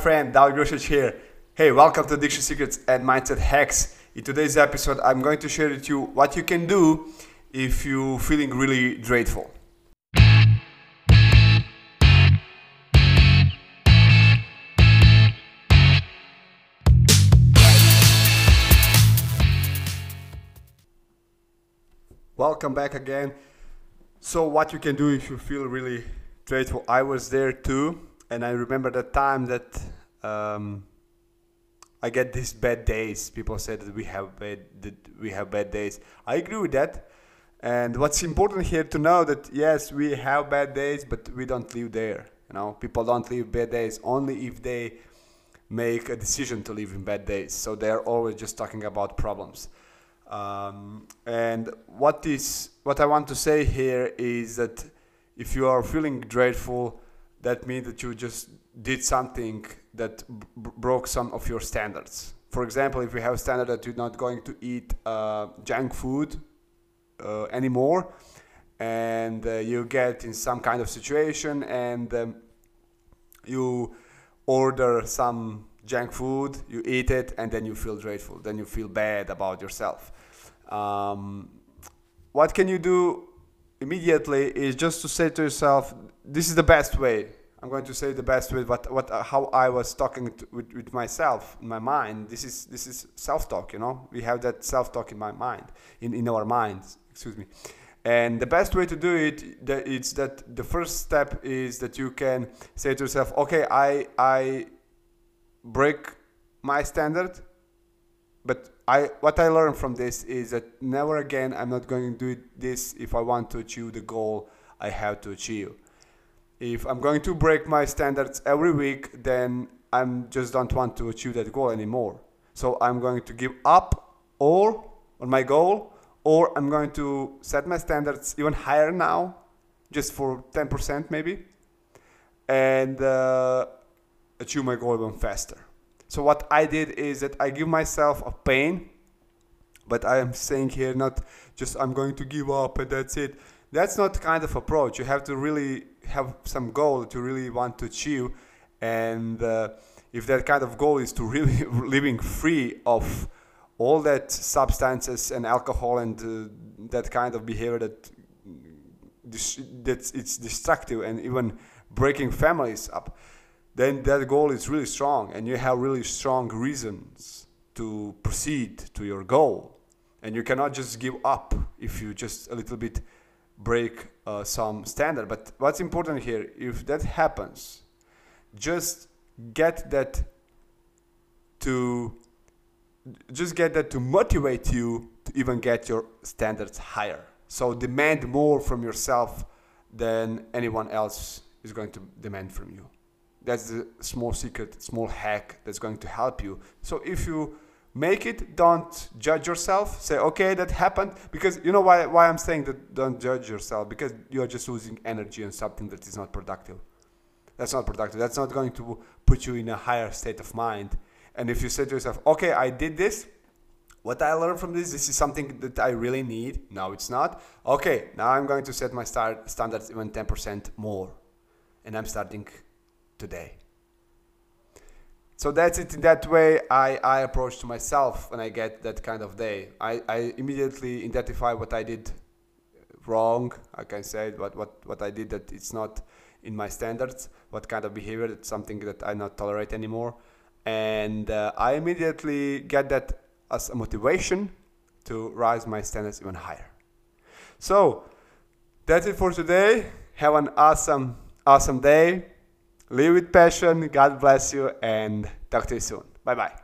friend David Grosic here. Hey, welcome to Addiction Secrets and Mindset Hacks. In today's episode, I'm going to share with you what you can do if you're feeling really dreadful. Welcome back again. So, what you can do if you feel really dreadful? I was there too, and I remember the time that um, I get these bad days. People say that we have bad that we have bad days. I agree with that. And what's important here to know that yes, we have bad days, but we don't live there. You know, people don't live bad days only if they make a decision to live in bad days. So they're always just talking about problems. Um, and what is what I want to say here is that if you are feeling dreadful, that means that you just did something that broke some of your standards. For example, if you have a standard that you're not going to eat uh, junk food uh, anymore, and uh, you get in some kind of situation and um, you order some junk food, you eat it, and then you feel dreadful. Then you feel bad about yourself. Um, what can you do immediately is just to say to yourself, "This is the best way." I'm going to say the best way. What, what, uh, how I was talking to, with, with myself in my mind. This is this is self-talk. You know, we have that self-talk in my mind, in in our minds. Excuse me. And the best way to do it, that it's that the first step is that you can say to yourself, "Okay, I I break my standard, but I what I learned from this is that never again I'm not going to do this if I want to achieve the goal I have to achieve. If I'm going to break my standards every week, then I'm just don't want to achieve that goal anymore. So I'm going to give up or on my goal, or I'm going to set my standards even higher now, just for 10% maybe, and uh, achieve my goal even faster. So what I did is that I give myself a pain, but I am saying here not just I'm going to give up and that's it. That's not kind of approach. You have to really have some goal that you really want to achieve, and uh, if that kind of goal is to really living free of all that substances and alcohol and uh, that kind of behavior that that it's destructive and even breaking families up then that goal is really strong and you have really strong reasons to proceed to your goal. And you cannot just give up if you just a little bit break uh, some standard. But what's important here if that happens just get that to just get that to motivate you to even get your standards higher. So demand more from yourself than anyone else is going to demand from you. That's the small secret, small hack that's going to help you. So if you make it, don't judge yourself. Say, okay, that happened. Because you know why, why I'm saying that don't judge yourself? Because you're just losing energy on something that is not productive. That's not productive. That's not going to put you in a higher state of mind. And if you say to yourself, okay, I did this, what I learned from this, this is something that I really need. No, it's not. Okay, now I'm going to set my start standards even 10% more. And I'm starting today. So that's it. In that way, I, I approach to myself when I get that kind of day. I, I immediately identify what I did wrong. I can say what, what, what I did that it's not in my standards. What kind of behavior? It's something that I not tolerate anymore. And uh, I immediately get that as a motivation to rise my standards even higher. So that's it for today. Have an awesome, awesome day. Live with passion. God bless you and talk to you soon. Bye bye.